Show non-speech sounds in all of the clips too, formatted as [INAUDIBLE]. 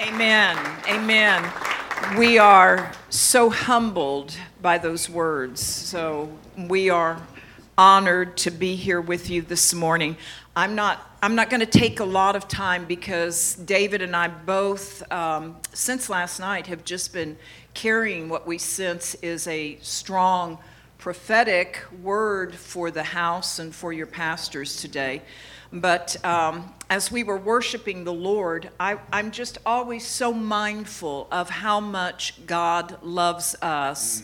Amen. Amen. We are so humbled by those words. So we are honored to be here with you this morning. I'm not. I'm not going to take a lot of time because David and I both, um, since last night, have just been carrying what we sense is a strong prophetic word for the house and for your pastors today. But um, as we were worshiping the Lord, I, am just always so mindful of how much God loves us.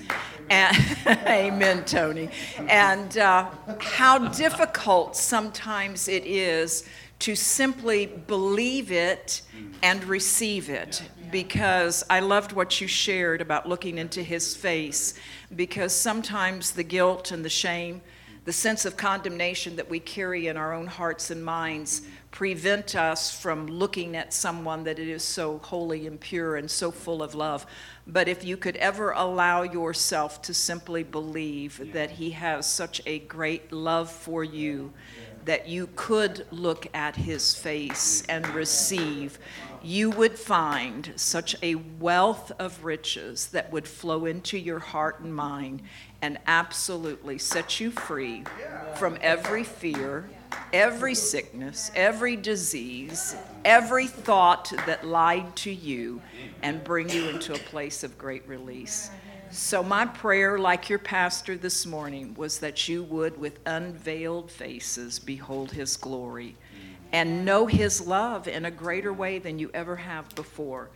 And, [LAUGHS] amen, Tony. And uh, how difficult sometimes it is to simply believe it and receive it. Because I loved what you shared about looking into his face, because sometimes the guilt and the shame the sense of condemnation that we carry in our own hearts and minds prevent us from looking at someone that is so holy and pure and so full of love. But if you could ever allow yourself to simply believe that He has such a great love for you, that you could look at His face and receive, you would find such a wealth of riches that would flow into your heart and mind and absolutely set you free from every fear, every sickness, every disease, every thought that lied to you, and bring you into a place of great release. So, my prayer, like your pastor this morning, was that you would, with unveiled faces, behold his glory and know his love in a greater way than you ever have before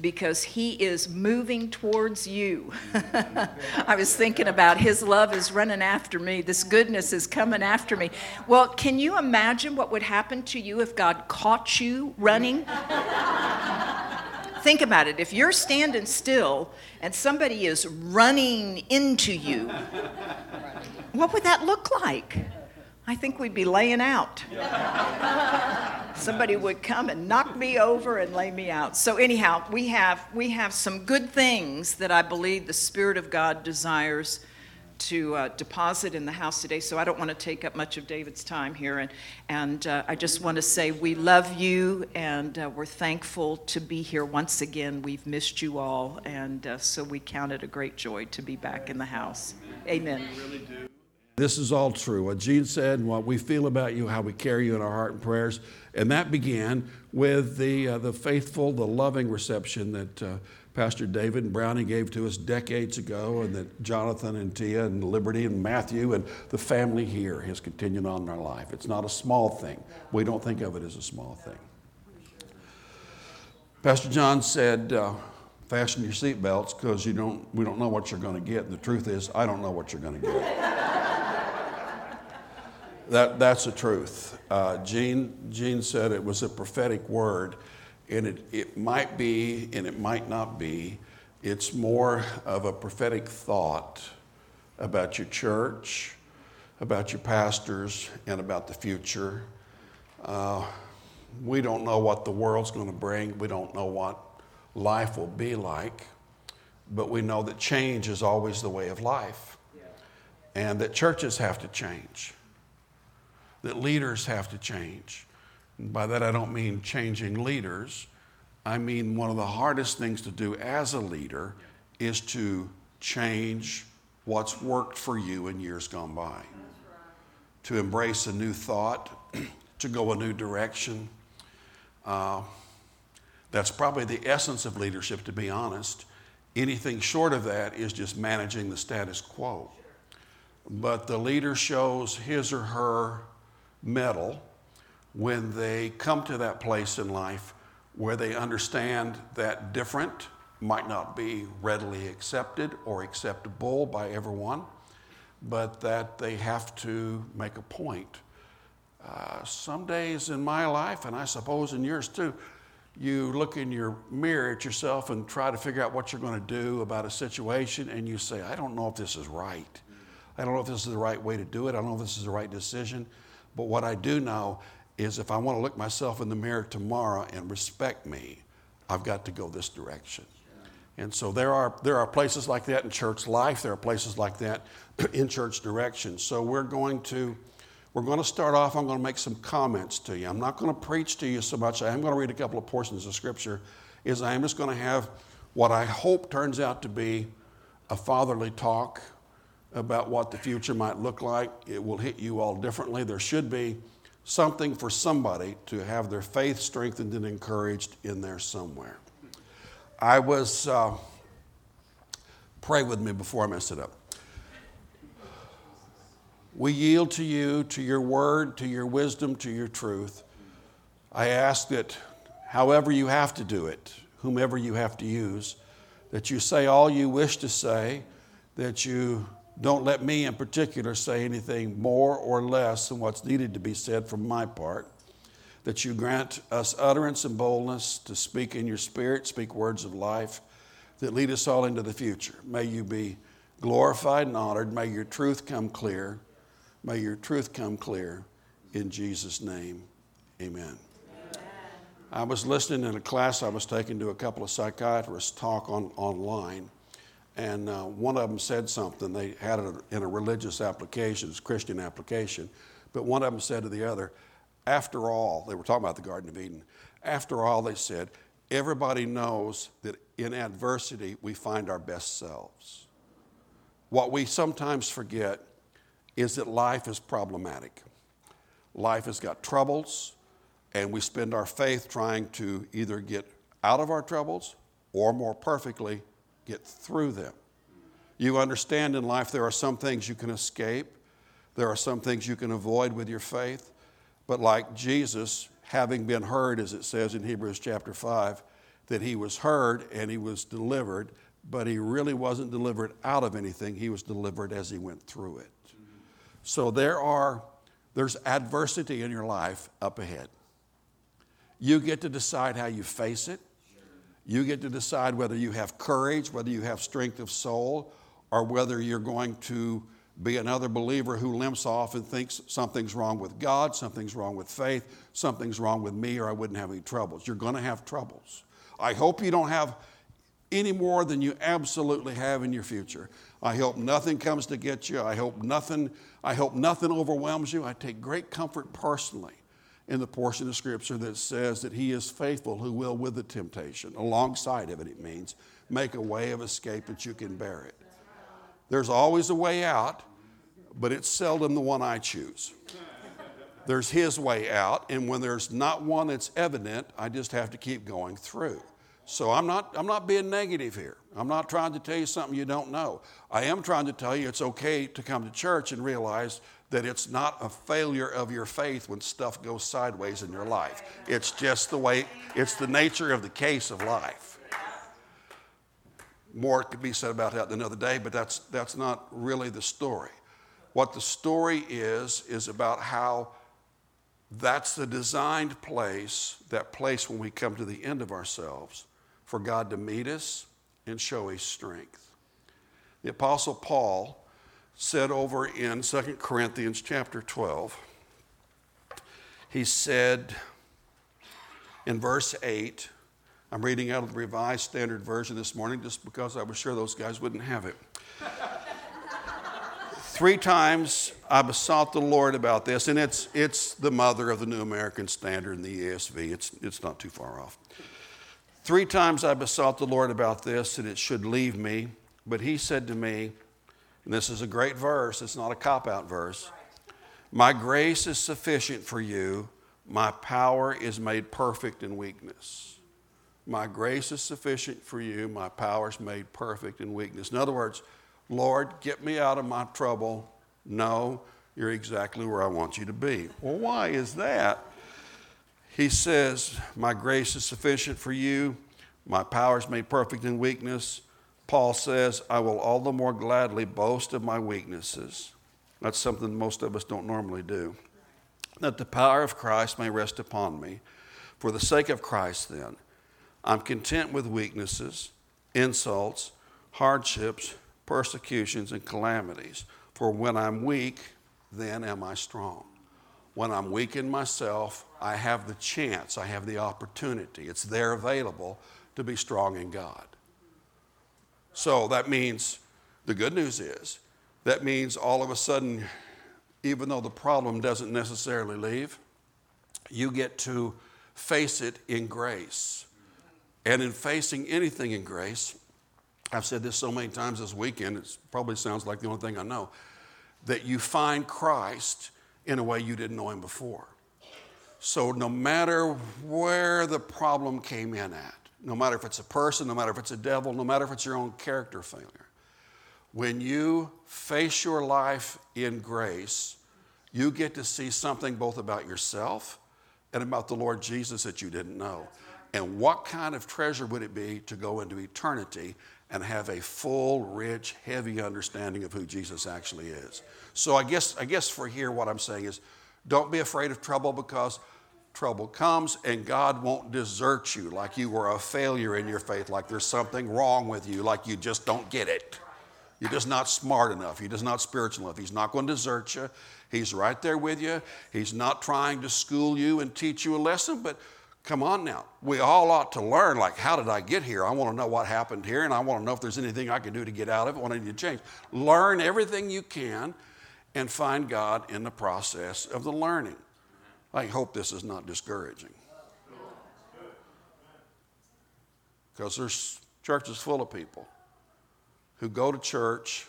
because he is moving towards you. [LAUGHS] I was thinking about his love is running after me, this goodness is coming after me. Well, can you imagine what would happen to you if God caught you running? Think about it. If you're standing still and somebody is running into you, what would that look like? I think we'd be laying out. Somebody would come and knock me over and lay me out. So anyhow, we have we have some good things that I believe the Spirit of God desires to uh, deposit in the house today. So I don't want to take up much of David's time here, and and uh, I just want to say we love you and uh, we're thankful to be here once again. We've missed you all, and uh, so we count it a great joy to be back in the house. Amen. This is all true. What Gene said, and what we feel about you, how we carry you in our heart and prayers. And that began with the, uh, the faithful, the loving reception that uh, Pastor David and Brownie gave to us decades ago, and that Jonathan and Tia and Liberty and Matthew and the family here has continued on in our life. It's not a small thing. We don't think of it as a small thing. Pastor John said, uh, fasten your seatbelts because you don't, we don't know what you're going to get. And the truth is, I don't know what you're going to get. That, that's the truth. Uh, Gene, Gene said it was a prophetic word, and it, it might be and it might not be. It's more of a prophetic thought about your church, about your pastors, and about the future. Uh, we don't know what the world's going to bring, we don't know what life will be like, but we know that change is always the way of life, and that churches have to change that leaders have to change. And by that, I don't mean changing leaders. I mean, one of the hardest things to do as a leader is to change what's worked for you in years gone by, to embrace a new thought, [CLEARS THROAT] to go a new direction. Uh, that's probably the essence of leadership, to be honest. Anything short of that is just managing the status quo. But the leader shows his or her mettle when they come to that place in life where they understand that different might not be readily accepted or acceptable by everyone, but that they have to make a point. Uh, some days in my life, and I suppose in yours too, you look in your mirror at yourself and try to figure out what you're going to do about a situation, and you say, I don't know if this is right. I don't know if this is the right way to do it. I don't know if this is the right decision. But what I do know is if I want to look myself in the mirror tomorrow and respect me, I've got to go this direction. And so there are, there are places like that in church life. There are places like that [CLEARS THROAT] in church direction. So we're going to, We're going to start off, I'm going to make some comments to you. I'm not going to preach to you so much. I am going to read a couple of portions of Scripture. Is I am just going to have what I hope turns out to be a fatherly talk about what the future might look like. It will hit you all differently. There should be something for somebody to have their faith strengthened and encouraged in there somewhere. I was, uh, pray with me before I mess it up. We yield to you, to your word, to your wisdom, to your truth. I ask that however you have to do it, whomever you have to use, that you say all you wish to say, that you don't let me in particular say anything more or less than what's needed to be said from my part, that you grant us utterance and boldness to speak in your spirit, speak words of life that lead us all into the future. May you be glorified and honored. May your truth come clear. May your truth come clear. In Jesus' name, amen. I was listening in a class I was taking to a couple of psychiatrists talk on, online, and uh, one of them said something. They had it in a religious application, it's a Christian application, but one of them said to the other, after all, they were talking about the Garden of Eden, after all, they said, everybody knows that in adversity we find our best selves. What we sometimes forget is that life is problematic. Life has got troubles, and we spend our faith trying to either get out of our troubles or more perfectly, get through them. You understand in life there are some things you can escape, there are some things you can avoid with your faith, but like Jesus, having been heard, as it says in Hebrews chapter 5, that he was heard and he was delivered, but he really wasn't delivered out of anything, he was delivered as he went through it. So there are there's adversity in your life up ahead. You get to decide how you face it. You get to decide whether you have courage, whether you have strength of soul, or whether you're going to be another believer who limps off and thinks something's wrong with God, something's wrong with faith, something's wrong with me, or I wouldn't have any troubles. You're going to have troubles. I hope you don't have any more than you absolutely have in your future. I hope nothing comes to get you. I hope nothing, I hope nothing overwhelms you. I take great comfort personally in the portion of Scripture that says that He is faithful who will, with the temptation, alongside of it, it means, make a way of escape that you can bear it. There's always a way out, but it's seldom the one I choose. There's His way out, and when there's not one that's evident, I just have to keep going through. So I'm not, I'm not being negative here. I'm not trying to tell you something you don't know. I am trying to tell you it's okay to come to church and realize that it's not a failure of your faith when stuff goes sideways in your life. It's just the way, it's the nature of the case of life. More could be said about that another day, but that's, that's not really the story. What the story is, is about how that's the designed place, that place when we come to the end of ourselves, for God to meet us and show His strength. The Apostle Paul said over in 2 Corinthians chapter 12, he said in verse 8, I'm reading out of the Revised Standard Version this morning just because I was sure those guys wouldn't have it. Three times I besought the Lord about this, and it's, it's the mother of the New American Standard and the ESV. It's, it's not too far off. Three times I besought the Lord about this, that it should leave me. But he said to me, and this is a great verse, it's not a cop out verse My grace is sufficient for you, my power is made perfect in weakness. My grace is sufficient for you, my power is made perfect in weakness. In other words, Lord, get me out of my trouble. No, you're exactly where I want you to be. Well, why is that? He says, My grace is sufficient for you. My power is made perfect in weakness. Paul says, I will all the more gladly boast of my weaknesses. That's something most of us don't normally do. That the power of Christ may rest upon me. For the sake of Christ, then, I'm content with weaknesses, insults, hardships, persecutions, and calamities. For when I'm weak, then am I strong. When I'm weak in myself, I have the chance, I have the opportunity. It's there available to be strong in God. So that means the good news is that means all of a sudden even though the problem doesn't necessarily leave, you get to face it in grace. And in facing anything in grace, I've said this so many times this weekend, it probably sounds like the only thing I know, that you find Christ in a way you didn't know him before. So no matter where the problem came in at, no matter if it's a person, no matter if it's a devil, no matter if it's your own character failure, when you face your life in grace, you get to see something both about yourself and about the Lord Jesus that you didn't know. And what kind of treasure would it be to go into eternity and have a full, rich, heavy understanding of who Jesus actually is? So I guess, I guess for here, what I'm saying is don't be afraid of trouble because trouble comes and God won't desert you like you were a failure in your faith, like there's something wrong with you, like you just don't get it. You're just not smart enough. You're just not spiritual enough. He's not going to desert you. He's right there with you. He's not trying to school you and teach you a lesson, but come on now. We all ought to learn, like, how did I get here? I want to know what happened here, and I want to know if there's anything I can do to get out of it, what I need to change. Learn everything you can and find God in the process of the learning. I hope this is not discouraging. Because there's churches full of people who go to church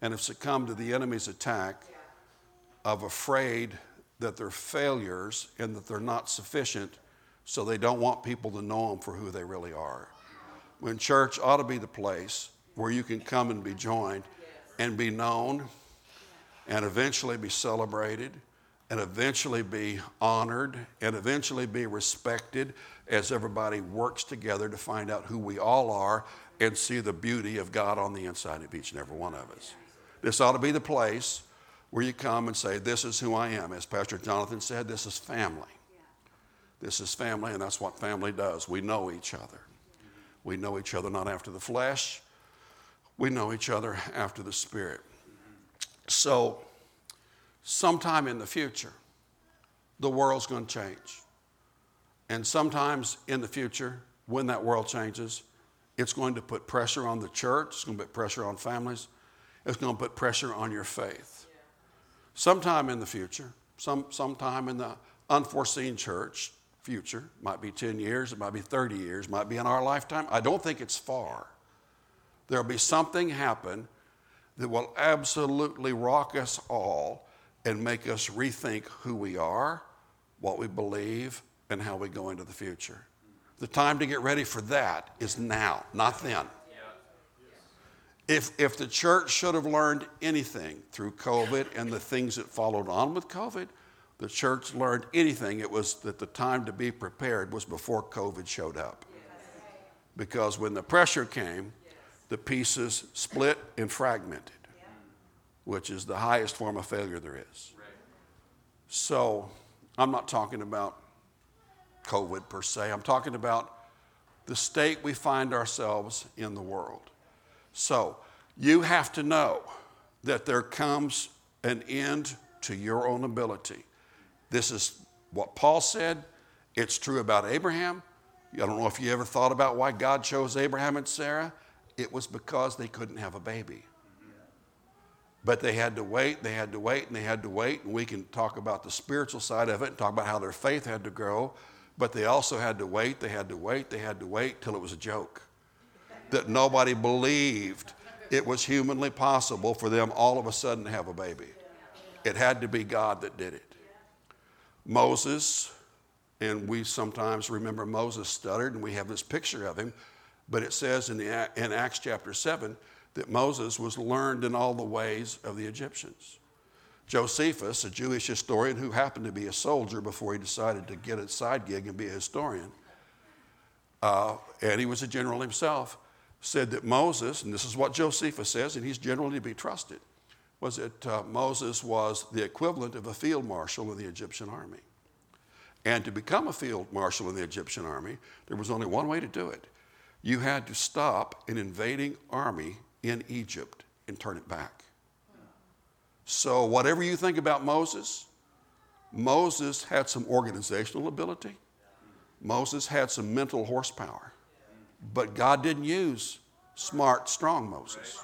and have succumbed to the enemy's attack of afraid that they're failures and that they're not sufficient, so they don't want people to know them for who they really are. When church ought to be the place where you can come and be joined and be known and eventually be celebrated and eventually be honored and eventually be respected as everybody works together to find out who we all are and see the beauty of God on the inside of each and every one of us. This ought to be the place where you come and say, This is who I am. As Pastor Jonathan said, this is family. This is family, and that's what family does. We know each other. We know each other not after the flesh, we know each other after the spirit. So, sometime in the future, the world's going to change. And sometimes in the future, when that world changes, it's going to put pressure on the church, it's going to put pressure on families, it's going to put pressure on your faith. Sometime in the future, some, sometime in the unforeseen church future, might be 10 years, it might be 30 years, might be in our lifetime. I don't think it's far. There'll be something happen that will absolutely rock us all and make us rethink who we are, what we believe, and how we go into the future. The time to get ready for that is now, not then. If, if the church should have learned anything through COVID and the things that followed on with COVID, the church learned anything, it was that the time to be prepared was before COVID showed up. Because when the pressure came, the pieces split and fragmented, which is the highest form of failure there is. So I'm not talking about COVID per se. I'm talking about the state we find ourselves in the world. So you have to know that there comes an end to your own ability. This is what Paul said. It's true about Abraham. I don't know if you ever thought about why God chose Abraham and Sarah. It was because they couldn't have a baby. But they had to wait, they had to wait, and they had to wait. And we can talk about the spiritual side of it and talk about how their faith had to grow. But they also had to wait, they had to wait, they had to wait till it was a joke. That nobody believed it was humanly possible for them all of a sudden to have a baby. It had to be God that did it. Moses, and we sometimes remember Moses stuttered, and we have this picture of him, but it says in, the, in Acts chapter 7 that Moses was learned in all the ways of the Egyptians. Josephus, a Jewish historian who happened to be a soldier before he decided to get a side gig and be a historian, uh, and he was a general himself, said that Moses, and this is what Josephus says, and he's generally to be trusted, was that uh, Moses was the equivalent of a field marshal in the Egyptian army. And to become a field marshal in the Egyptian army, there was only one way to do it. You had to stop an invading army in Egypt and turn it back. So, whatever you think about Moses, Moses had some organizational ability, Moses had some mental horsepower, but God didn't use smart, strong Moses.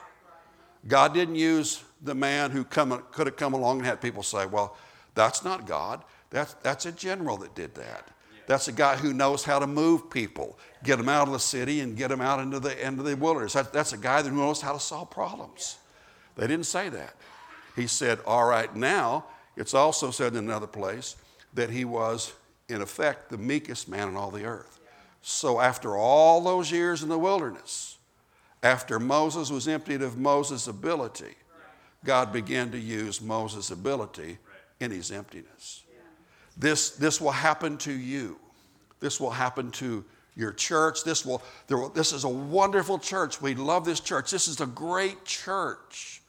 God didn't use the man who come, could have come along and had people say, well, that's not God. That's, that's a general that did that. That's a guy who knows how to move people, get them out of the city and get them out into the, into the wilderness. That, that's a guy that knows how to solve problems. They didn't say that. He said, All right, now, it's also said in another place that he was, in effect, the meekest man in all the earth. So, after all those years in the wilderness, after Moses was emptied of Moses' ability, God began to use Moses' ability in his emptiness. This, this will happen to you. This will happen to your church. This, will, will, this is a wonderful church. We love this church. This is a great church.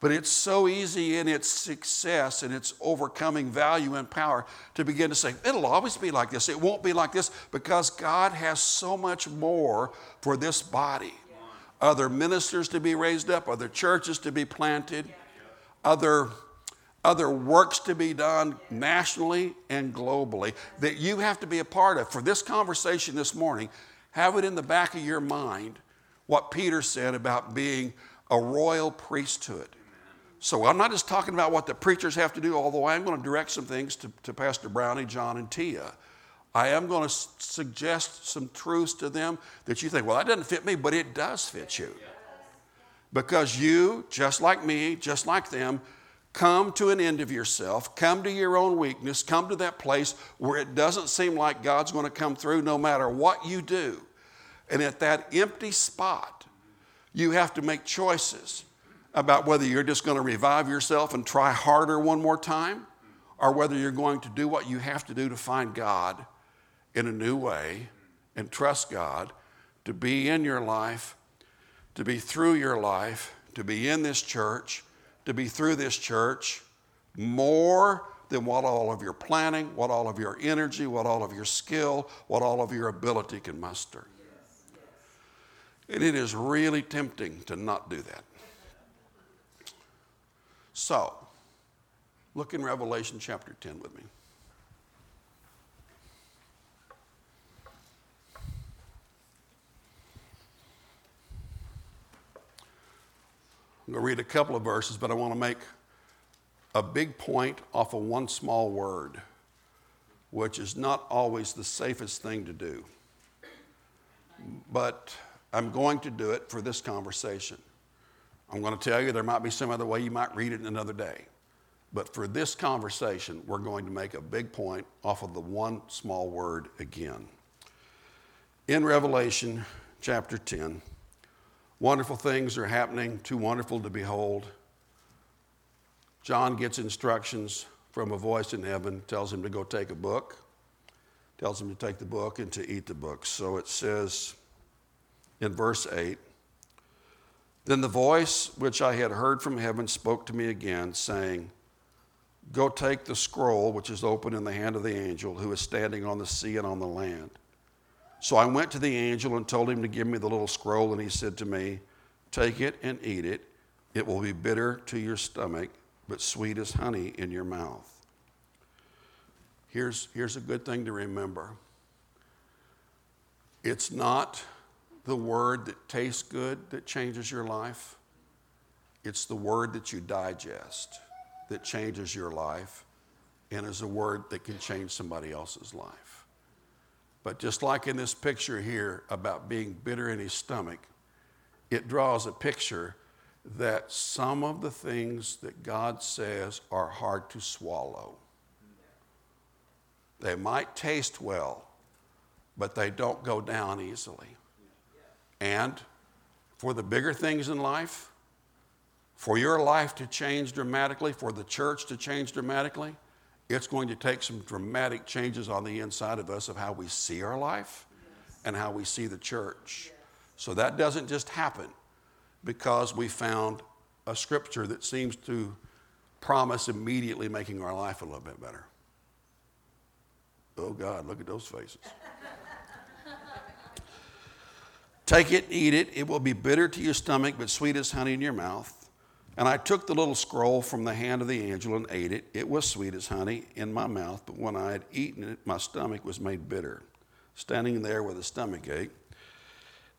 But it's so easy in its success and its overcoming value and power to begin to say, it'll always be like this. It won't be like this because God has so much more for this body. Other ministers to be raised up, other churches to be planted, other, other works to be done nationally and globally that you have to be a part of. For this conversation this morning, have it in the back of your mind what Peter said about being a royal priesthood. So I'm not just talking about what the preachers have to do, although I am going to direct some things to, to Pastor Brownie, John, and Tia. I am going to suggest some truths to them that you think, well, that doesn't fit me, but it does fit you. Because you, just like me, just like them, come to an end of yourself, come to your own weakness, come to that place where it doesn't seem like God's going to come through no matter what you do. And at that empty spot, you have to make choices about whether you're just going to revive yourself and try harder one more time, or whether you're going to do what you have to do to find God in a new way and trust God to be in your life, to be through your life, to be in this church, to be through this church more than what all of your planning, what all of your energy, what all of your skill, what all of your ability can muster. And it is really tempting to not do that. So, look in Revelation chapter 10 with me. I'm going to read a couple of verses, but I want to make a big point off of one small word, which is not always the safest thing to do. But I'm going to do it for this conversation. I'm going to tell you there might be some other way you might read it another day. But for this conversation, we're going to make a big point off of the one small word again. In Revelation chapter 10, wonderful things are happening, too wonderful to behold. John gets instructions from a voice in heaven, tells him to go take a book, tells him to take the book and to eat the book. So it says in verse 8 then the voice which I had heard from heaven spoke to me again, saying, Go take the scroll which is open in the hand of the angel who is standing on the sea and on the land. So I went to the angel and told him to give me the little scroll, and he said to me, Take it and eat it. It will be bitter to your stomach, but sweet as honey in your mouth. Here's, here's a good thing to remember it's not the word that tastes good that changes your life. It's the word that you digest that changes your life and is a word that can change somebody else's life. But just like in this picture here about being bitter in his stomach, it draws a picture that some of the things that God says are hard to swallow. They might taste well, but they don't go down easily. And for the bigger things in life, for your life to change dramatically, for the church to change dramatically, it's going to take some dramatic changes on the inside of us of how we see our life and how we see the church. So that doesn't just happen because we found a scripture that seems to promise immediately making our life a little bit better. Oh God, look at those faces. Take it, eat it. It will be bitter to your stomach, but sweet as honey in your mouth. And I took the little scroll from the hand of the angel and ate it. It was sweet as honey in my mouth, but when I had eaten it, my stomach was made bitter. Standing there with a stomach ache,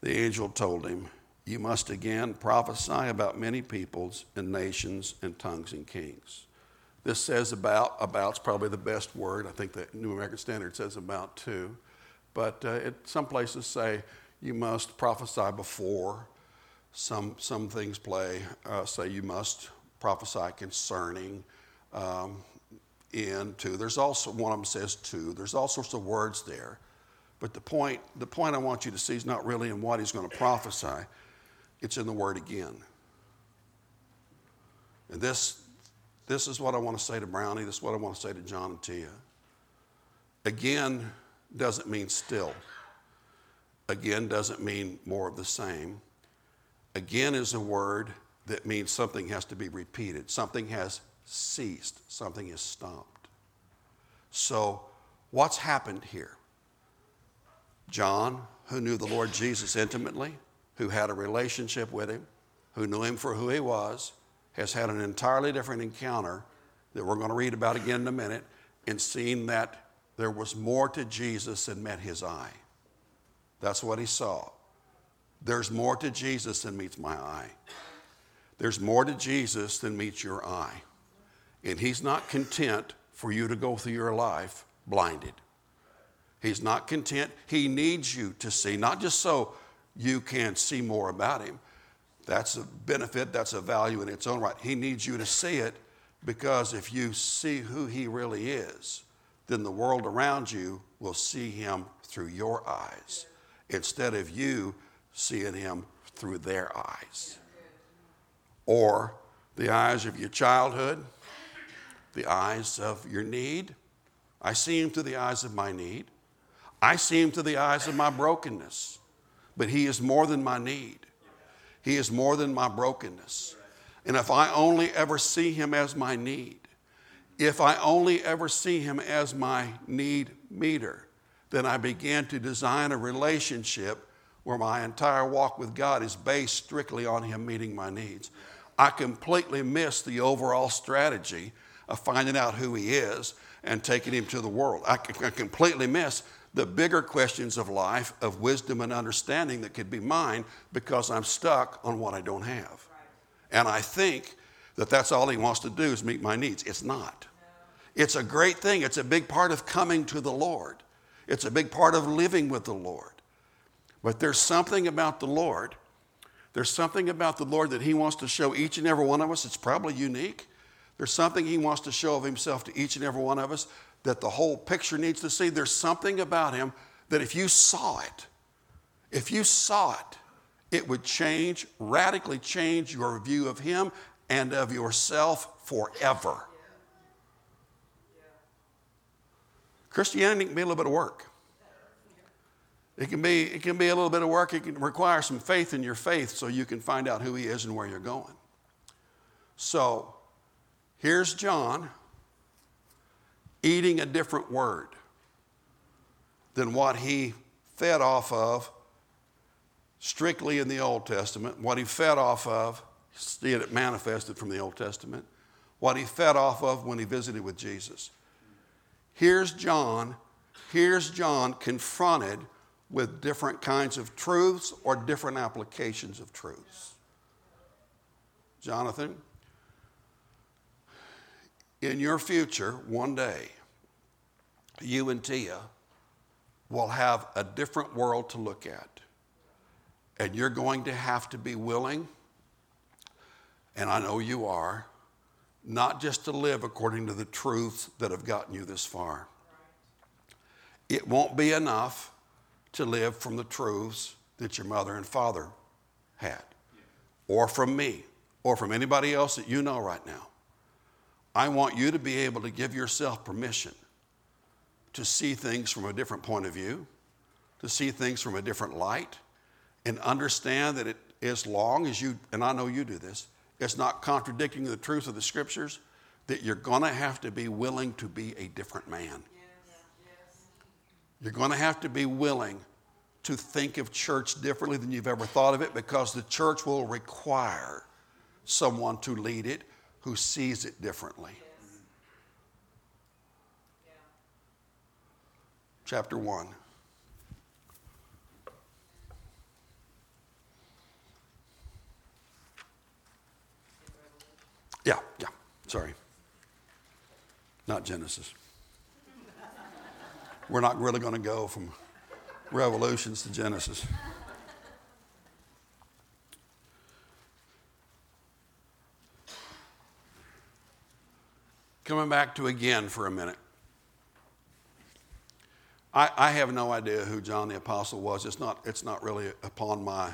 the angel told him, you must again prophesy about many peoples and nations and tongues and kings. This says about, about's probably the best word. I think the New American Standard says about too. But uh, it, some places say you must prophesy before. Some, some things play, uh, say you must prophesy concerning. Um, to. There's also one of them says to. There's all sorts of words there. But the point, the point I want you to see is not really in what he's going to prophesy, it's in the word again. And this, this is what I want to say to Brownie. This is what I want to say to John and Tia. Again doesn't mean still. Again doesn't mean more of the same. Again is a word that means something has to be repeated. Something has ceased, something is stopped. So, what's happened here? John, who knew the Lord Jesus intimately, who had a relationship with him, who knew him for who he was, has had an entirely different encounter that we're going to read about again in a minute, and seen that there was more to Jesus than met his eye. That's what he saw. There's more to Jesus than meets my eye. There's more to Jesus than meets your eye. And He's not content for you to go through your life blinded. He's not content. He needs you to see, not just so you can see more about Him. That's a benefit, that's a value in its own right. He needs you to see it because if you see who He really is, then the world around you will see Him through your eyes instead of you seeing Him through their eyes. Or the eyes of your childhood the eyes of your need. I see him through the eyes of my need. I see him through the eyes of my brokenness. But he is more than my need, he is more than my brokenness. And if I only ever see him as my need, if I only ever see him as my need meter, then I begin to design a relationship where my entire walk with God is based strictly on him meeting my needs. I completely miss the overall strategy of finding out who he is and taking him to the world. I, completely miss the bigger questions of life, of wisdom and understanding that could be mine because I'm stuck on what I don't have. And I think that that's all he wants to do is meet my needs. It's not. It's a great thing. It's a big part of coming to the Lord. It's a big part of living with the Lord. But there's something about the Lord. There's something about the Lord that he wants to show each and every one of us. It's probably unique. There's something He wants to show of Himself to each and every one of us that the whole picture needs to see. There's something about Him that if you saw it, if you saw it, it would change, radically change your view of Him and of yourself forever. Christianity can be a little bit of work. It can, be, it can be a little bit of work. It can require some faith in your faith so you can find out who He is and where you're going. So, Here's John eating a different word than what he fed off of strictly in the Old Testament, what he fed off of, seeing it manifested from the Old Testament, what he fed off of when he visited with Jesus. Here's John, here's John confronted with different kinds of truths or different applications of truths. Jonathan, in your future, one day, you and Tia will have a different world to look at. And you're going to have to be willing, and I know you are, not just to live according to the truths that have gotten you this far. It won't be enough to live from the truths that your mother and father had, or from me, or from anybody else that you know right now. I want you to be able to give yourself permission to see things from a different point of view, to see things from a different light, and understand that it, as long as you, and I know you do this, it's not contradicting the truth of the scriptures, that you're to have to be willing to be a different man. You're going to have to be willing to think of church differently than you've ever thought of it because the church will require someone to lead it who sees it differently. Chapter 1. Yeah, yeah, sorry. Not Genesis. We're not really going to go from Revelations to Genesis. Coming back to again for a minute. I, I have no idea who John the Apostle was. It's not, it's not really upon my,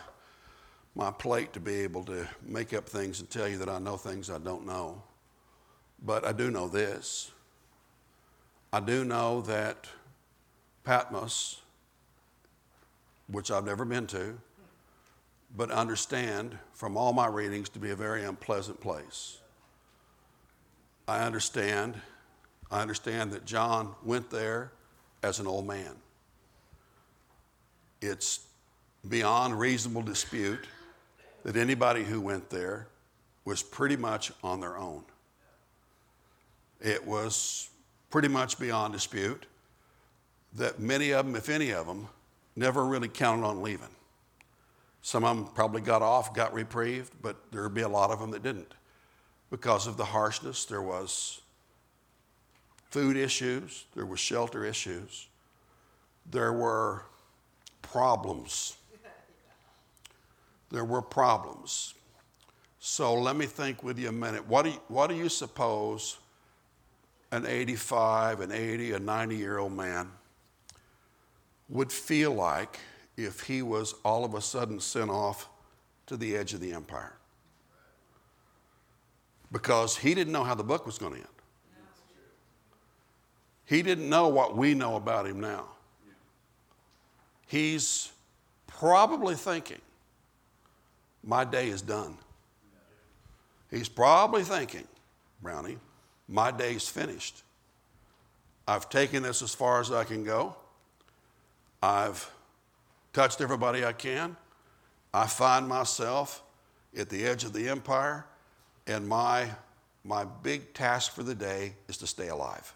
my plate to be able to make up things and tell you that I know things I don't know. But I do know this. I do know that Patmos, which I've never been to, but understand from all my readings to be a very unpleasant place. I understand. I understand that John went there as an old man. It's beyond reasonable dispute that anybody who went there was pretty much on their own. It was pretty much beyond dispute that many of them, if any of them, never really counted on leaving. Some of them probably got off, got reprieved, but there would be a lot of them that didn't. Because of the harshness, there was food issues, there was shelter issues, there were problems. [LAUGHS] There were problems. So let me think with you a minute. What do you, what do you suppose an 85, an 80, a 90 year old man would feel like if he was all of a sudden sent off to the edge of the empire? Because he didn't know how the book was going to end. He didn't know what we know about him now. He's probably thinking, my day is done. He's probably thinking, Brownie, my day's finished. I've taken this as far as I can go. I've touched everybody I can. I find myself at the edge of the empire, and my, my big task for the day is to stay alive.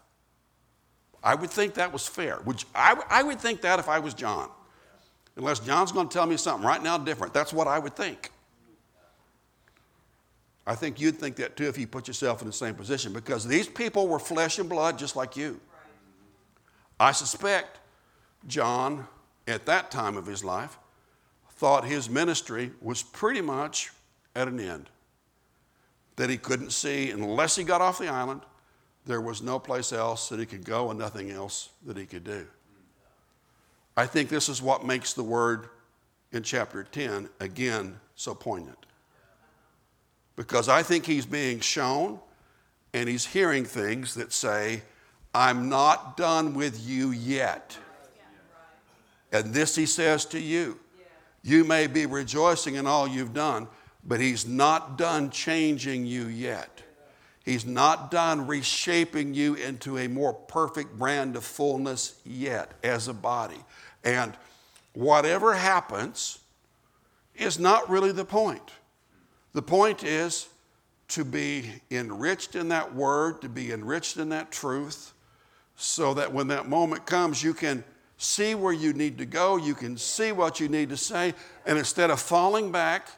I would think that was fair. Would you, I, I would think that if I was John. Unless John's going to tell me something right now different. That's what I would think. I think you'd think that too if you put yourself in the same position because these people were flesh and blood just like you. I suspect John, at that time of his life, thought his ministry was pretty much at an end. That he couldn't see, unless he got off the island, there was no place else that he could go and nothing else that he could do. I think this is what makes the word in chapter 10 again so poignant. Because I think he's being shown and he's hearing things that say, I'm not done with you yet. And this he says to you. You may be rejoicing in all you've done, but he's not done changing you yet. He's not done reshaping you into a more perfect brand of fullness yet as a body. And whatever happens is not really the point. The point is to be enriched in that word, to be enriched in that truth, so that when that moment comes, you can see where you need to go, you can see what you need to say, and instead of falling back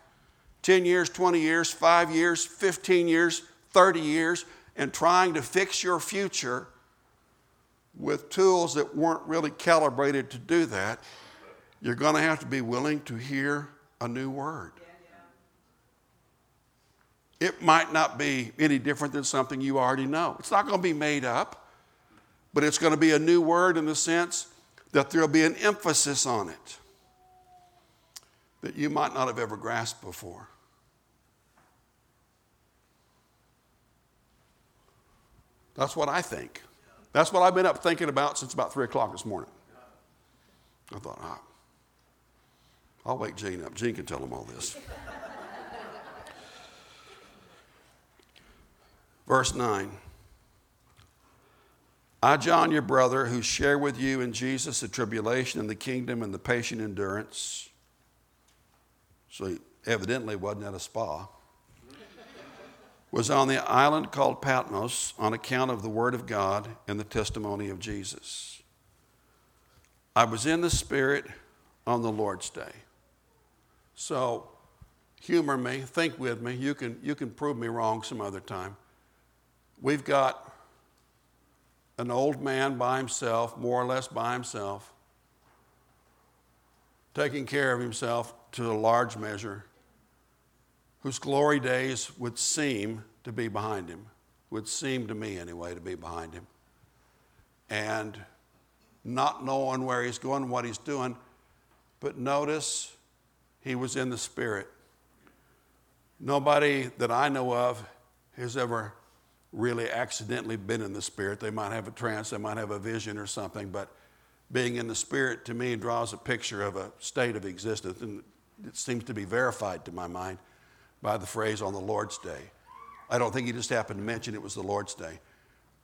10 years, 20 years, 5 years, 15 years, 30 years, and trying to fix your future with tools that weren't really calibrated to do that, you're going to have to be willing to hear a new word. It might not be any different than something you already know. It's not going to be made up, but it's going to be a new word in the sense that there'll be an emphasis on it that you might not have ever grasped before. That's what I think. That's what I've been up thinking about since about 3 o'clock this morning. I thought, ah, I'll wake Gene up. Gene can tell him all this. [LAUGHS] Verse 9 I, John, your brother, who share with you in Jesus the tribulation and the kingdom and the patient endurance. So, evidently wasn't at a spa was on the island called Patmos on account of the Word of God and the testimony of Jesus. I was in the Spirit on the Lord's Day. So humor me, think with me. You can, you can prove me wrong some other time. We've got an old man by himself, more or less by himself, taking care of himself to a large measure, whose glory days would seem to be behind him, would seem to me anyway to be behind him. And not knowing where he's going, what he's doing, but notice he was in the Spirit. Nobody that I know of has ever really accidentally been in the Spirit. They might have a trance, they might have a vision or something, but being in the Spirit to me draws a picture of a state of existence, and it seems to be verified to my mind by the phrase on the Lord's Day. I don't think he just happened to mention it was the Lord's Day.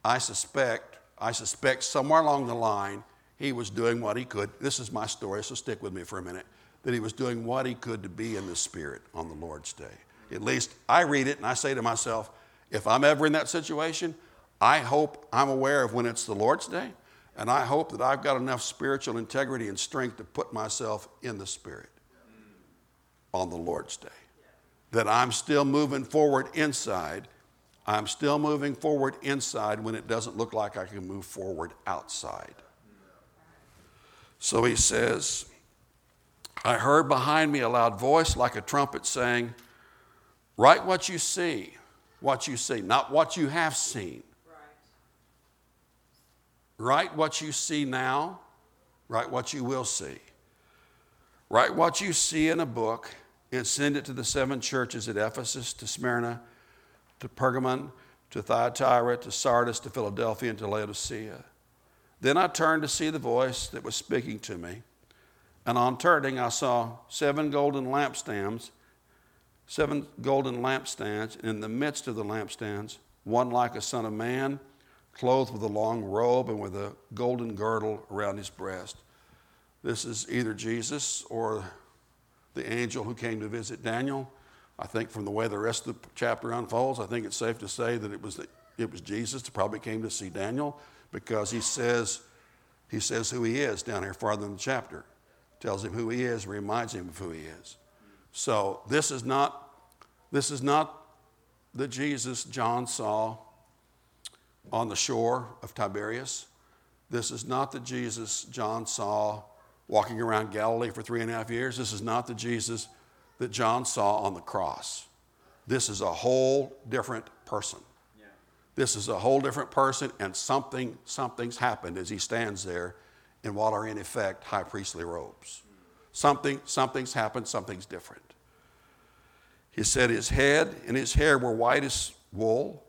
I suspect, I suspect somewhere along the line, he was doing what he could. This is my story, so stick with me for a minute. That he was doing what he could to be in the Spirit on the Lord's Day. At least I read it and I say to myself, if I'm ever in that situation, I hope I'm aware of when it's the Lord's Day, and I hope that I've got enough spiritual integrity and strength to put myself in the Spirit on the Lord's Day. That I'm still moving forward inside. I'm still moving forward inside when it doesn't look like I can move forward outside. So he says, I heard behind me a loud voice like a trumpet saying, Write what you see, what you see, not what you have seen. Write what you see now, write what you will see. Write what you see in a book and send it to the seven churches at Ephesus, to Smyrna, to Pergamon, to Thyatira, to Sardis, to Philadelphia, and to Laodicea. Then I turned to see the voice that was speaking to me. And on turning, I saw seven golden lampstands, seven golden lampstands, and in the midst of the lampstands, one like a son of man, clothed with a long robe and with a golden girdle around his breast. This is either Jesus or the angel who came to visit Daniel. I think from the way the rest of the chapter unfolds, I think it's safe to say that it was, the, it was Jesus that probably came to see Daniel because he says, he says who he is down here farther in the chapter. Tells him who he is, reminds him of who he is. So this is not, this is not the Jesus John saw on the shore of Tiberias. This is not the Jesus John saw walking around Galilee for three and a half years. This is not the Jesus that John saw on the cross. This is a whole different person. This is a whole different person, and something, something's happened as he stands there in what are in effect high priestly robes. Something, something's happened, something's different. He said his head and his hair were white as wool,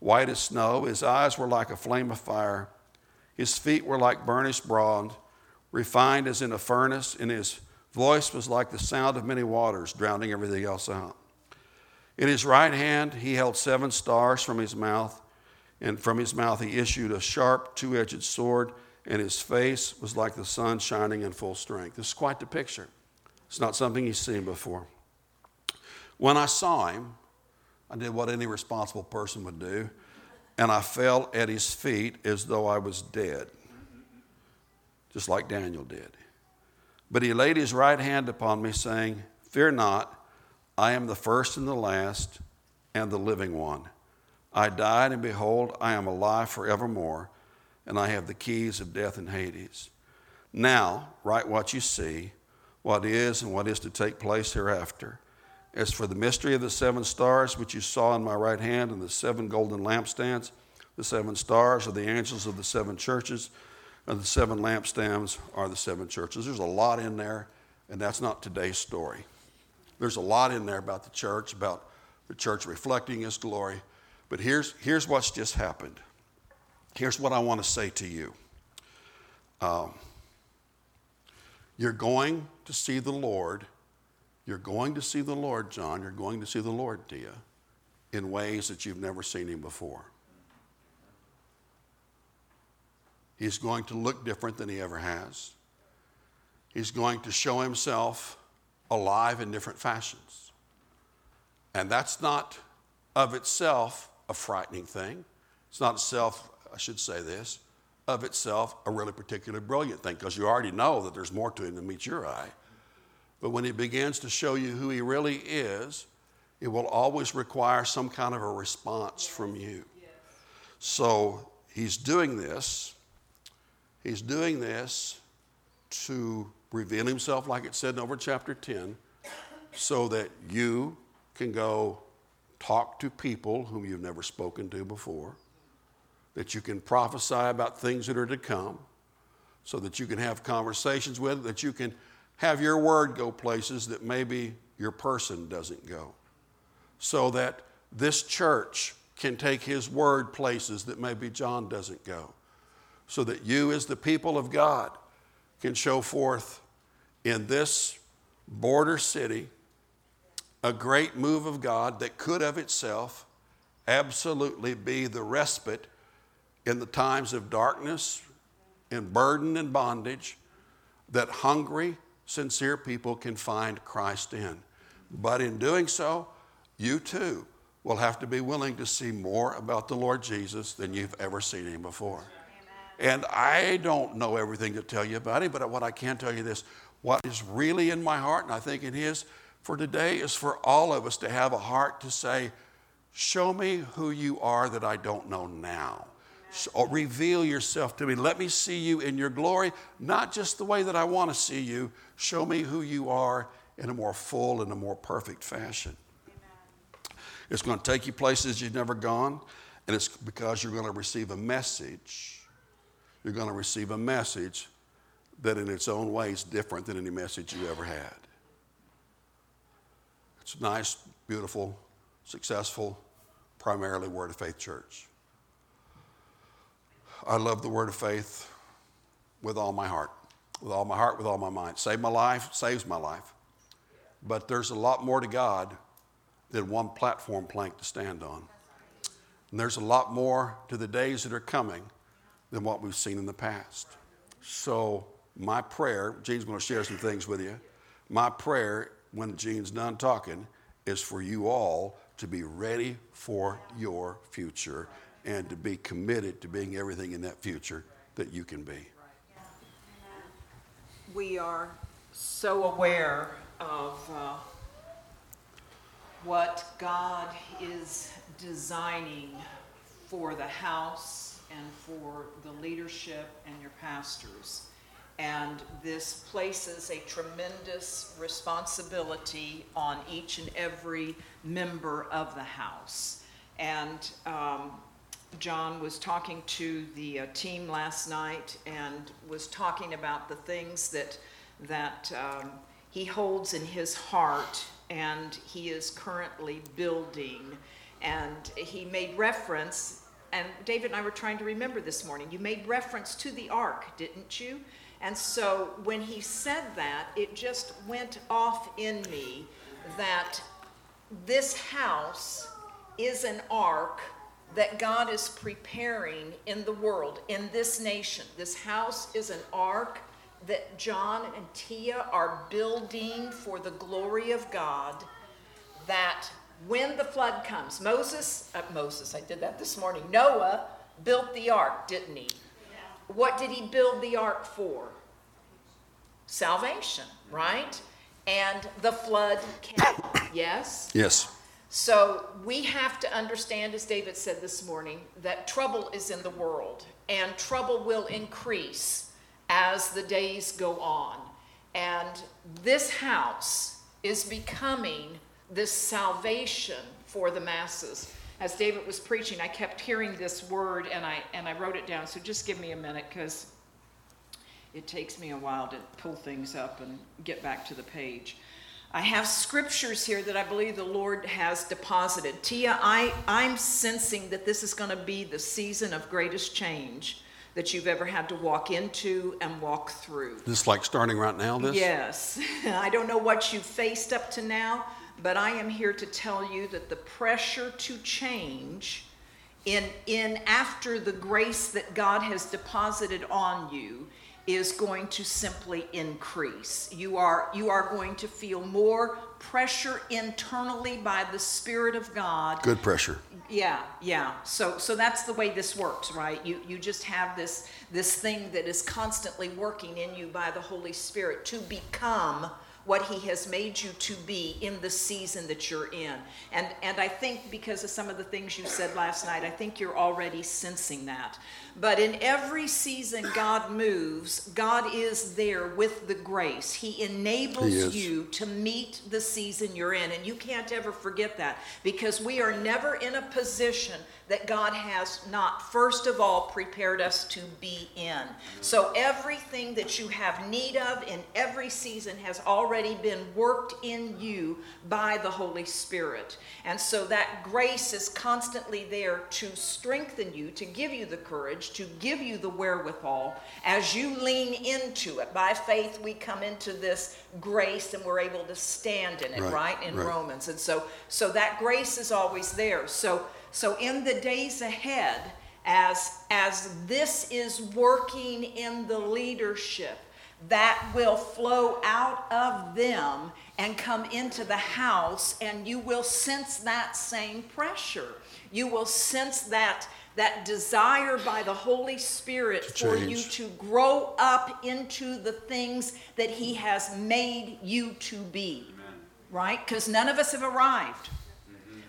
white as snow. His eyes were like a flame of fire. His feet were like burnished bronze, refined as in a furnace, and his voice was like the sound of many waters, drowning everything else out. In his right hand, he held seven stars from his mouth and from his mouth he issued a sharp, two edged sword, and his face was like the sun shining in full strength. This is quite the picture. It's not something he's seen before. When I saw him, I did what any responsible person would do, and I fell at his feet as though I was dead, just like Daniel did. But he laid his right hand upon me, saying, Fear not, I am the first and the last and the living one. I died, and behold, I am alive forevermore, and I have the keys of death and Hades. Now, write what you see, what is and what is to take place hereafter. As for the mystery of the seven stars which you saw in my right hand and the seven golden lampstands, the seven stars are the angels of the seven churches, and the seven lampstands are the seven churches. There's a lot in there, and that's not today's story. There's a lot in there about the church, about the church reflecting His glory. But here's, here's what's just happened. Here's what I want to say to you. Um, you're going to see the Lord. You're going to see the Lord, John. You're going to see the Lord, Tia, in ways that you've never seen him before. He's going to look different than he ever has. He's going to show himself alive in different fashions. And that's not of itself a frightening thing. It's not itself, I should say this, of itself a really particularly brilliant thing because you already know that there's more to him than meets your eye. But when he begins to show you who he really is, it will always require some kind of a response from you. So he's doing this. He's doing this to reveal himself, like it said in over chapter 10, so that you can go talk to people whom you've never spoken to before, that you can prophesy about things that are to come, so that you can have conversations with, that you can have your word go places that maybe your person doesn't go, so that this church can take his word places that maybe John doesn't go, so that you, as the people of God, can show forth in this border city a great move of God that could of itself absolutely be the respite in the times of darkness and burden and bondage that hungry, sincere people can find Christ in. But in doing so, you too will have to be willing to see more about the Lord Jesus than you've ever seen him before. And I don't know everything to tell you about him, but what I can tell you this what is really in my heart, and I think it is for today, is for all of us to have a heart to say, Show me who you are that I don't know now. Reveal yourself to me. Let me see you in your glory, not just the way that I want to see you. Show me who you are in a more full and a more perfect fashion. Amen. It's going to take you places you've never gone, and it's because you're going to receive a message. You're going to receive a message that, in its own way, is different than any message you ever had. It's a nice, beautiful, successful, primarily Word of Faith church. I love the Word of Faith with all my heart, with all my heart, with all my mind. Saved my life, saves my life. But there's a lot more to God than one platform plank to stand on. And there's a lot more to the days that are coming than what we've seen in the past. So, my prayer, Gene's going to share some things with you. My prayer when Gene's done talking is for you all to be ready for your future and to be committed to being everything in that future that you can be. We are so aware of uh, what God is designing for the house and for the leadership and your pastors. And this places a tremendous responsibility on each and every member of the house. And um, John was talking to the uh, team last night and was talking about the things that that um, he holds in his heart and he is currently building. And he made reference, and David and I were trying to remember this morning. You made reference to the ark, didn't you? And so when he said that, it just went off in me that this house is an ark that God is preparing in the world, in this nation. This house is an ark that John and Tia are building for the glory of God. That when the flood comes, Moses, uh, Moses, I did that this morning, Noah built the ark, didn't he? What did he build the ark for? Salvation, right? And the flood came. [COUGHS] Yes? Yes. So we have to understand, as David said this morning, that trouble is in the world and trouble will increase as the days go on. And this house is becoming this salvation for the masses. As David was preaching, I kept hearing this word and I, and I wrote it down. So just give me a minute because it takes me a while to pull things up and get back to the page. I have scriptures here that I believe the Lord has deposited. Tia, I, I'm sensing that this is going to be the season of greatest change that you've ever had to walk into and walk through. This like starting right now, this? Yes. [LAUGHS] I don't know what you've faced up to now, but I am here to tell you that the pressure to change in, in after the grace that God has deposited on you is going to simply increase. You are, you are going to feel more pressure internally by the Spirit of God. Good pressure. Yeah, yeah. So, so that's the way this works, right? You, you just have this, this thing that is constantly working in you by the Holy Spirit to become what He has made you to be in the season that you're in. And, and I think because of some of the things you said last night, I think you're already sensing that. But in every season God moves, God is there with the grace. He enables He you to meet the season you're in. And you can't ever forget that because we are never in a position that God has not, first of all, prepared us to be in. So everything that you have need of in every season has already been worked in you by the Holy Spirit. And so that grace is constantly there to strengthen you, to give you the courage, to give you the wherewithal as you lean into it. By faith, we come into this grace and we're able to stand in it, Right, right? In right. Romans. And so, so that grace is always there. So, so in the days ahead, as, as this is working in the leadership, that will flow out of them and come into the house, and you will sense that same pressure. You will sense that, that desire by the Holy Spirit To for you to grow up into the things that He has made you to be. Right? Because none of us have arrived.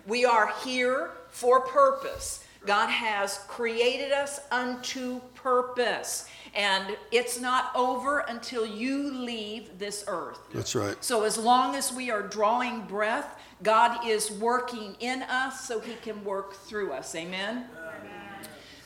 We are here for purpose. God has created us unto purpose. And it's not over until you leave this earth. That's right. So, as long as we are drawing breath, God is working in us so He can work through us. Amen?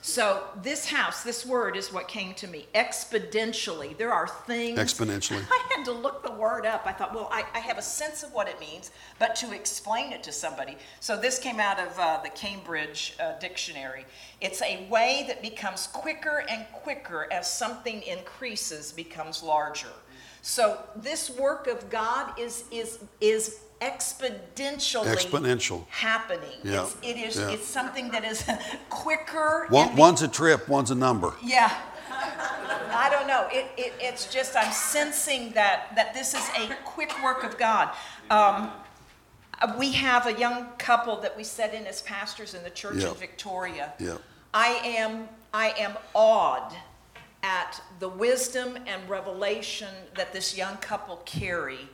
So, this house, this word is what came to me exponentially. There are things. Exponentially. [LAUGHS] I had to look the word up. I thought, well, I, I have a sense of what it means, but to explain it to somebody. So, this came out of uh, the Cambridge uh, Dictionary. It's a way that becomes quicker and quicker as something increases, becomes larger. So, this work of God is, is, is exponentially Exponential. happening. Yeah, It's, it is, yeah. it's something that is [LAUGHS] quicker. One, one's a trip, one's a number. yeah. I don't know. It, it, it's just, I'm sensing that, that this is a quick work of God. Um, we have a young couple that we set in as pastors in the church Yeah. in Victoria. Yeah. I am, I am awed at the wisdom and revelation that this young couple carry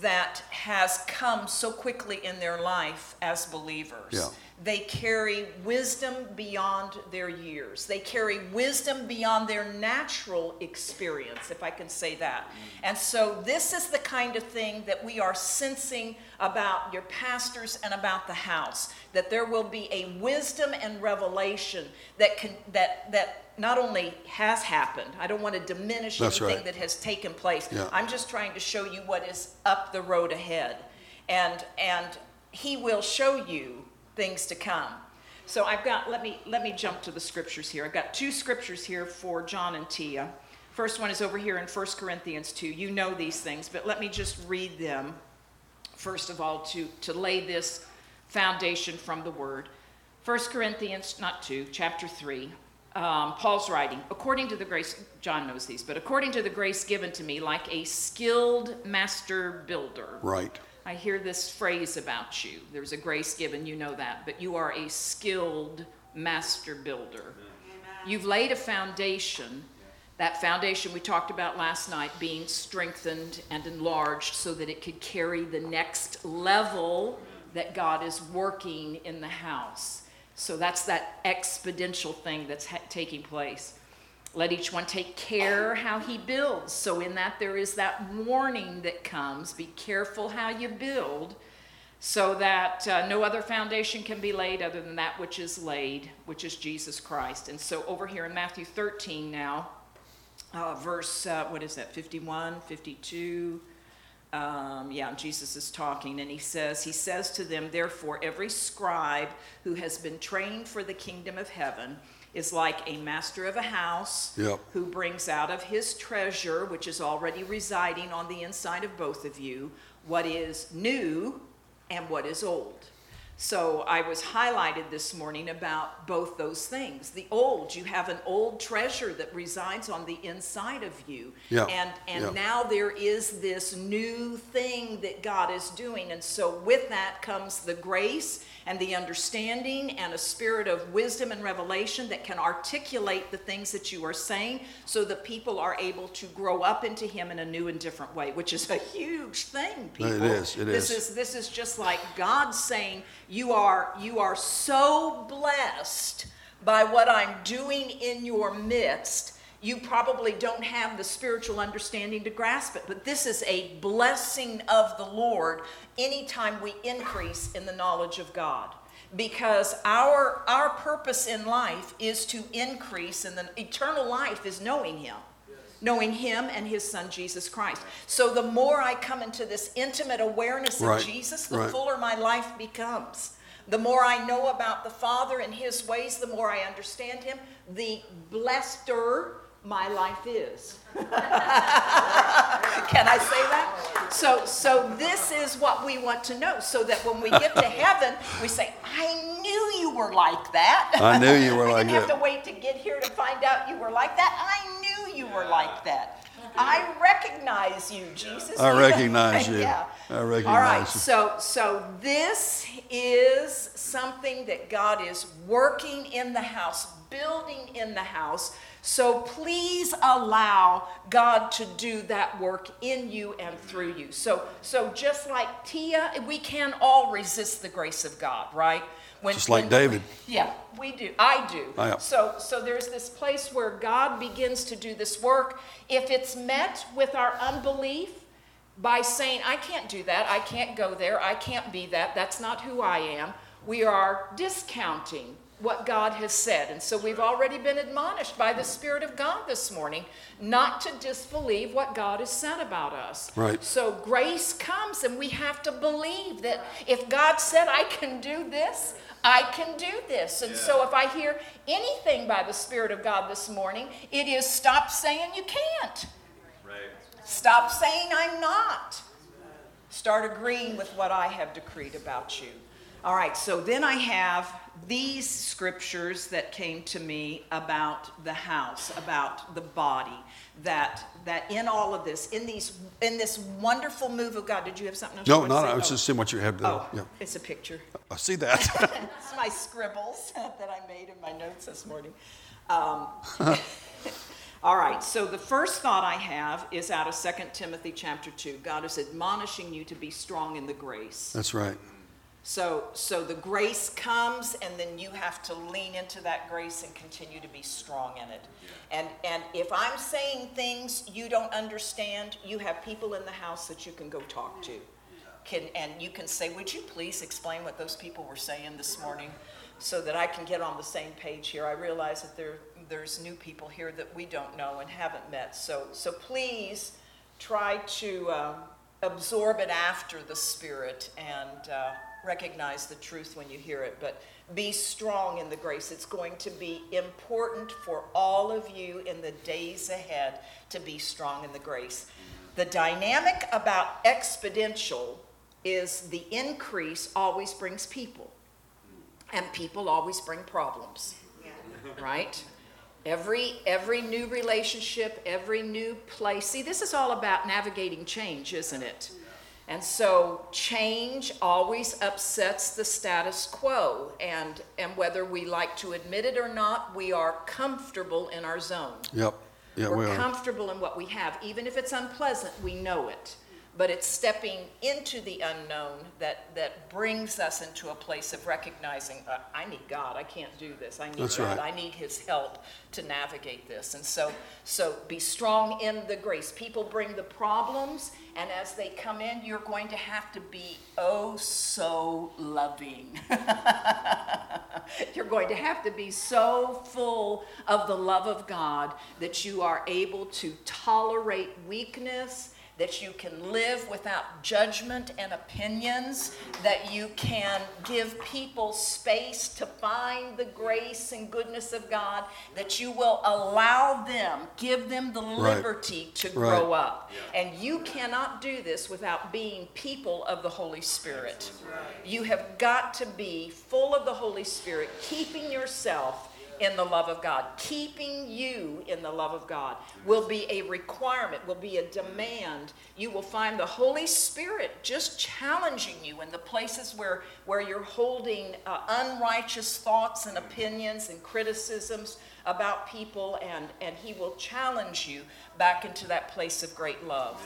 that has come so quickly in their life as believers. Yeah. They carry wisdom beyond their years. They carry wisdom beyond their natural experience, if I can say that. And so, this is the kind of thing that we are sensing about your pastors and about the house that there will be a wisdom and revelation that can that that not only has happened i don't want to diminish That's anything right. that has taken place. Yeah. i'm just trying to show you what is up the road ahead. And and he will show you things to come. So i've got let me let me jump to the scriptures here. I've got two scriptures here for john and tia. First one is over here in 1 corinthians 2 you know these things but let me just read them first of all to to lay this foundation from the word. 1 corinthians not 2 chapter 3 um, paul's writing according to the grace john knows these but according to the grace given to me like a skilled master builder Right. I hear this phrase about you. There's a grace given, you know that, but you are a skilled master builder. Amen. You've laid a foundation. That foundation we talked about last night being strengthened and enlarged so that it could carry the next level that God is working in the house. So that's that exponential thing that's ha- taking place. Let each one take care how he builds. So, in that, there is that warning that comes be careful how you build, so that uh, no other foundation can be laid other than that which is laid, which is Jesus Christ. And so, over here in Matthew 13 now, uh, verse, uh, what is that, 51, 52? Um, yeah, Jesus is talking, and he says, He says to them, Therefore, every scribe who has been trained for the kingdom of heaven is like a master of a house Yep. who brings out of his treasure, which is already residing on the inside of both of you, what is new and what is old. So I was highlighted this morning about both those things. The old, you have an old treasure that resides on the inside of you. Yeah, And and yeah. now there is this new thing that God is doing. And so with that comes the grace and the understanding and a spirit of wisdom and revelation that can articulate the things that you are saying so that people are able to grow up into him in a new and different way, which is a huge thing, It people. is, it This is. is this is just like God saying, You are you are so blessed by what I'm doing in your midst. You probably don't have the spiritual understanding to grasp it, but this is a blessing of the Lord anytime we increase in the knowledge of God. Because our our purpose in life is to increase in the eternal life is knowing him knowing him and his son Jesus Christ. So the more I come into this intimate awareness of Jesus, the right. fuller my life becomes. The more I know about the Father and his ways, the more I understand him, the blesseder my life is. [LAUGHS] Can I say that? So so this is what we want to know so that when we get to heaven, we say, "I knew you were like that." I knew you were [LAUGHS] I like didn't have to wait to get here to find out you were like that. I knew you were like that. I recognize you, Jesus. I [LAUGHS] recognize you. yeah. I All right. you. So so this is something that God is working in the house, building in the house. So please allow God to do that work in you and through you. So so just like Tia, we can all resist the grace of God, right? When, Just like when- David. yeah, we do. I do. I. So, so there's this place where God begins to do this work. If it's met with our unbelief by saying, I can't do that, I can't go there, I can't be that, that's not who I am, we are discounting what God has said. And so we've already been admonished by the Spirit of God this morning not to disbelieve what God has said about us. Right. So grace comes, and we have to believe that if God said, I can do this, I can do this. And so if I hear anything by the Spirit of God this morning, it is stop saying you can't. Right. Stop saying I'm not. Start agreeing with what I have decreed about you. All right, so then I have these scriptures that came to me about the house, about the body, that that in all of this, in these in this wonderful move of God. Did you have something else? No, no, to? I was Oh. just seeing what you had there. Oh, Yeah. it's a picture. I see that. [LAUGHS] It's my scribbles [LAUGHS] that I made in my notes this morning. Um, [LAUGHS] all right, so the first thought I have is out of 2 Timothy chapter 2. God is admonishing you to be strong in the grace. That's right. So, so the grace comes, and then you have to lean into that grace and continue to be strong in it. And and if I'm saying things you don't understand, you have people in the house that you can go talk to. Can and you can say, "Would you please explain what those people were saying this morning, so that I can get on the same page here?" I realize that there there's new people here that we don't know and haven't met. So so please try to um, absorb it after the Spirit and uh, recognize the truth when you hear it. But be strong in the grace. It's going to be important for all of you in the days ahead to be strong in the grace. The dynamic about exponential is the increase always brings people, and people always bring problems right? Every every new relationship, every new place. See, this is all about navigating change, isn't it? And so change always upsets the status quo and and whether we like to admit it or not, we are comfortable in our zone. Yep. Yeah, we We're are. comfortable in what we have. Even if it's unpleasant, we know it. But it's stepping into the unknown that, that brings us into a place of recognizing, uh, I need God. I can't do this. I need That's God. right. I need His help to navigate this. And so, so be strong in the grace. People bring the problems, and as they come in, you're going to have to be oh so loving. [LAUGHS] You're going to have to be so full of the love of God that you are able to tolerate weakness that you can live without judgment and opinions, that you can give people space to find the grace and goodness of God, that you will allow them, give them the Right. liberty to Right. grow up. And you cannot do this without being people of the Holy Spirit. You have got to be full of the Holy Spirit, keeping yourself in the love of God. Keeping you in the love of God will be a requirement, will be a demand. You will find the Holy Spirit just challenging you in the places where, where you're holding uh, unrighteous thoughts and opinions and criticisms about people, and, and He will challenge you back into that place of great love.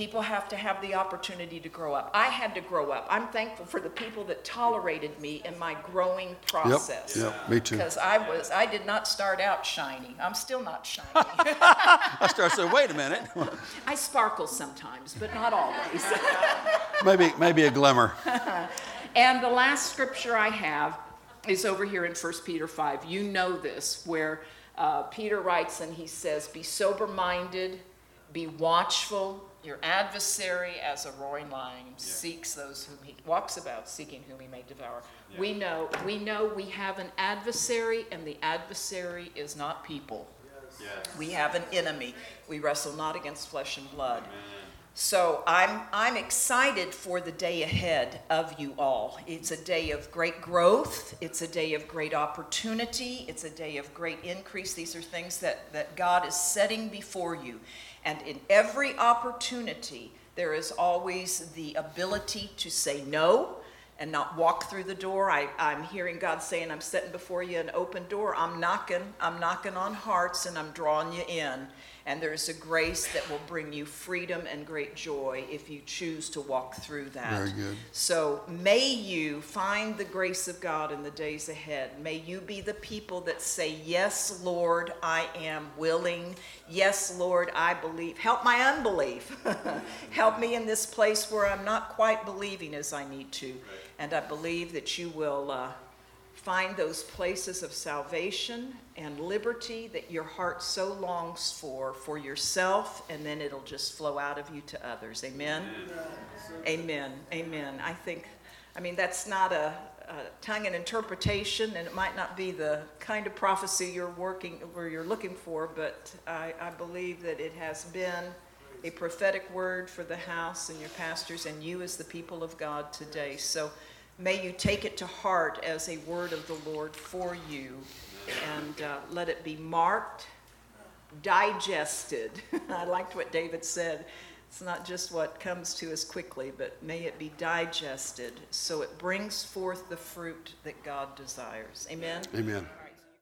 People have to have the opportunity to grow up. I had to grow up. I'm thankful for the people that tolerated me in my growing process. yep, me too. Because I was, I did not start out shiny. I'm still not shiny. [LAUGHS] I started saying, wait a minute. I sparkle sometimes, but not always. [LAUGHS] maybe, maybe a glimmer. [LAUGHS] And the last scripture I have is over here in 1 Peter 5. You know this, where uh, Peter writes and he says, Be sober minded, be watchful. Your adversary, as a roaring lion, seeks those whom he walks about, seeking whom he may devour. We know, we know we have an adversary, and the adversary is not people. We have an enemy. We wrestle not against flesh and blood. So I'm, I'm excited for the day ahead of you all. It's a day of great growth. It's a day of great opportunity. It's a day of great increase. These are things that, that God is setting before you. And in every opportunity, there is always the ability to say no and not walk through the door. I, I'm hearing God saying, I'm setting before you an open door. I'm knocking, I'm knocking on hearts and I'm drawing you in. And there's a grace that will bring you freedom and great joy if you choose to walk through that. Very good. So may you find the grace of God in the days ahead. May you be the people that say, Yes, Lord, I am willing. Yes, Lord, I believe. Help my unbelief. [LAUGHS] Help me in this place where I'm not quite believing as I need to. And I believe that you will uh, find those places of salvation and liberty that your heart so longs for, for yourself, and then it'll just flow out of you to others. Amen? Amen. Amen. I think, I mean, that's not a, a tongue and interpretation, and it might not be the kind of prophecy you're working, where you're looking for, but I, I believe that it has been a prophetic word for the house and your pastors and you as the people of God today. So may you take it to heart as a word of the Lord for you, and uh, let it be marked digested. [LAUGHS] I liked what David said. It's not just what comes to us quickly, but may it be digested so it brings forth the fruit that God desires. Amen? Amen.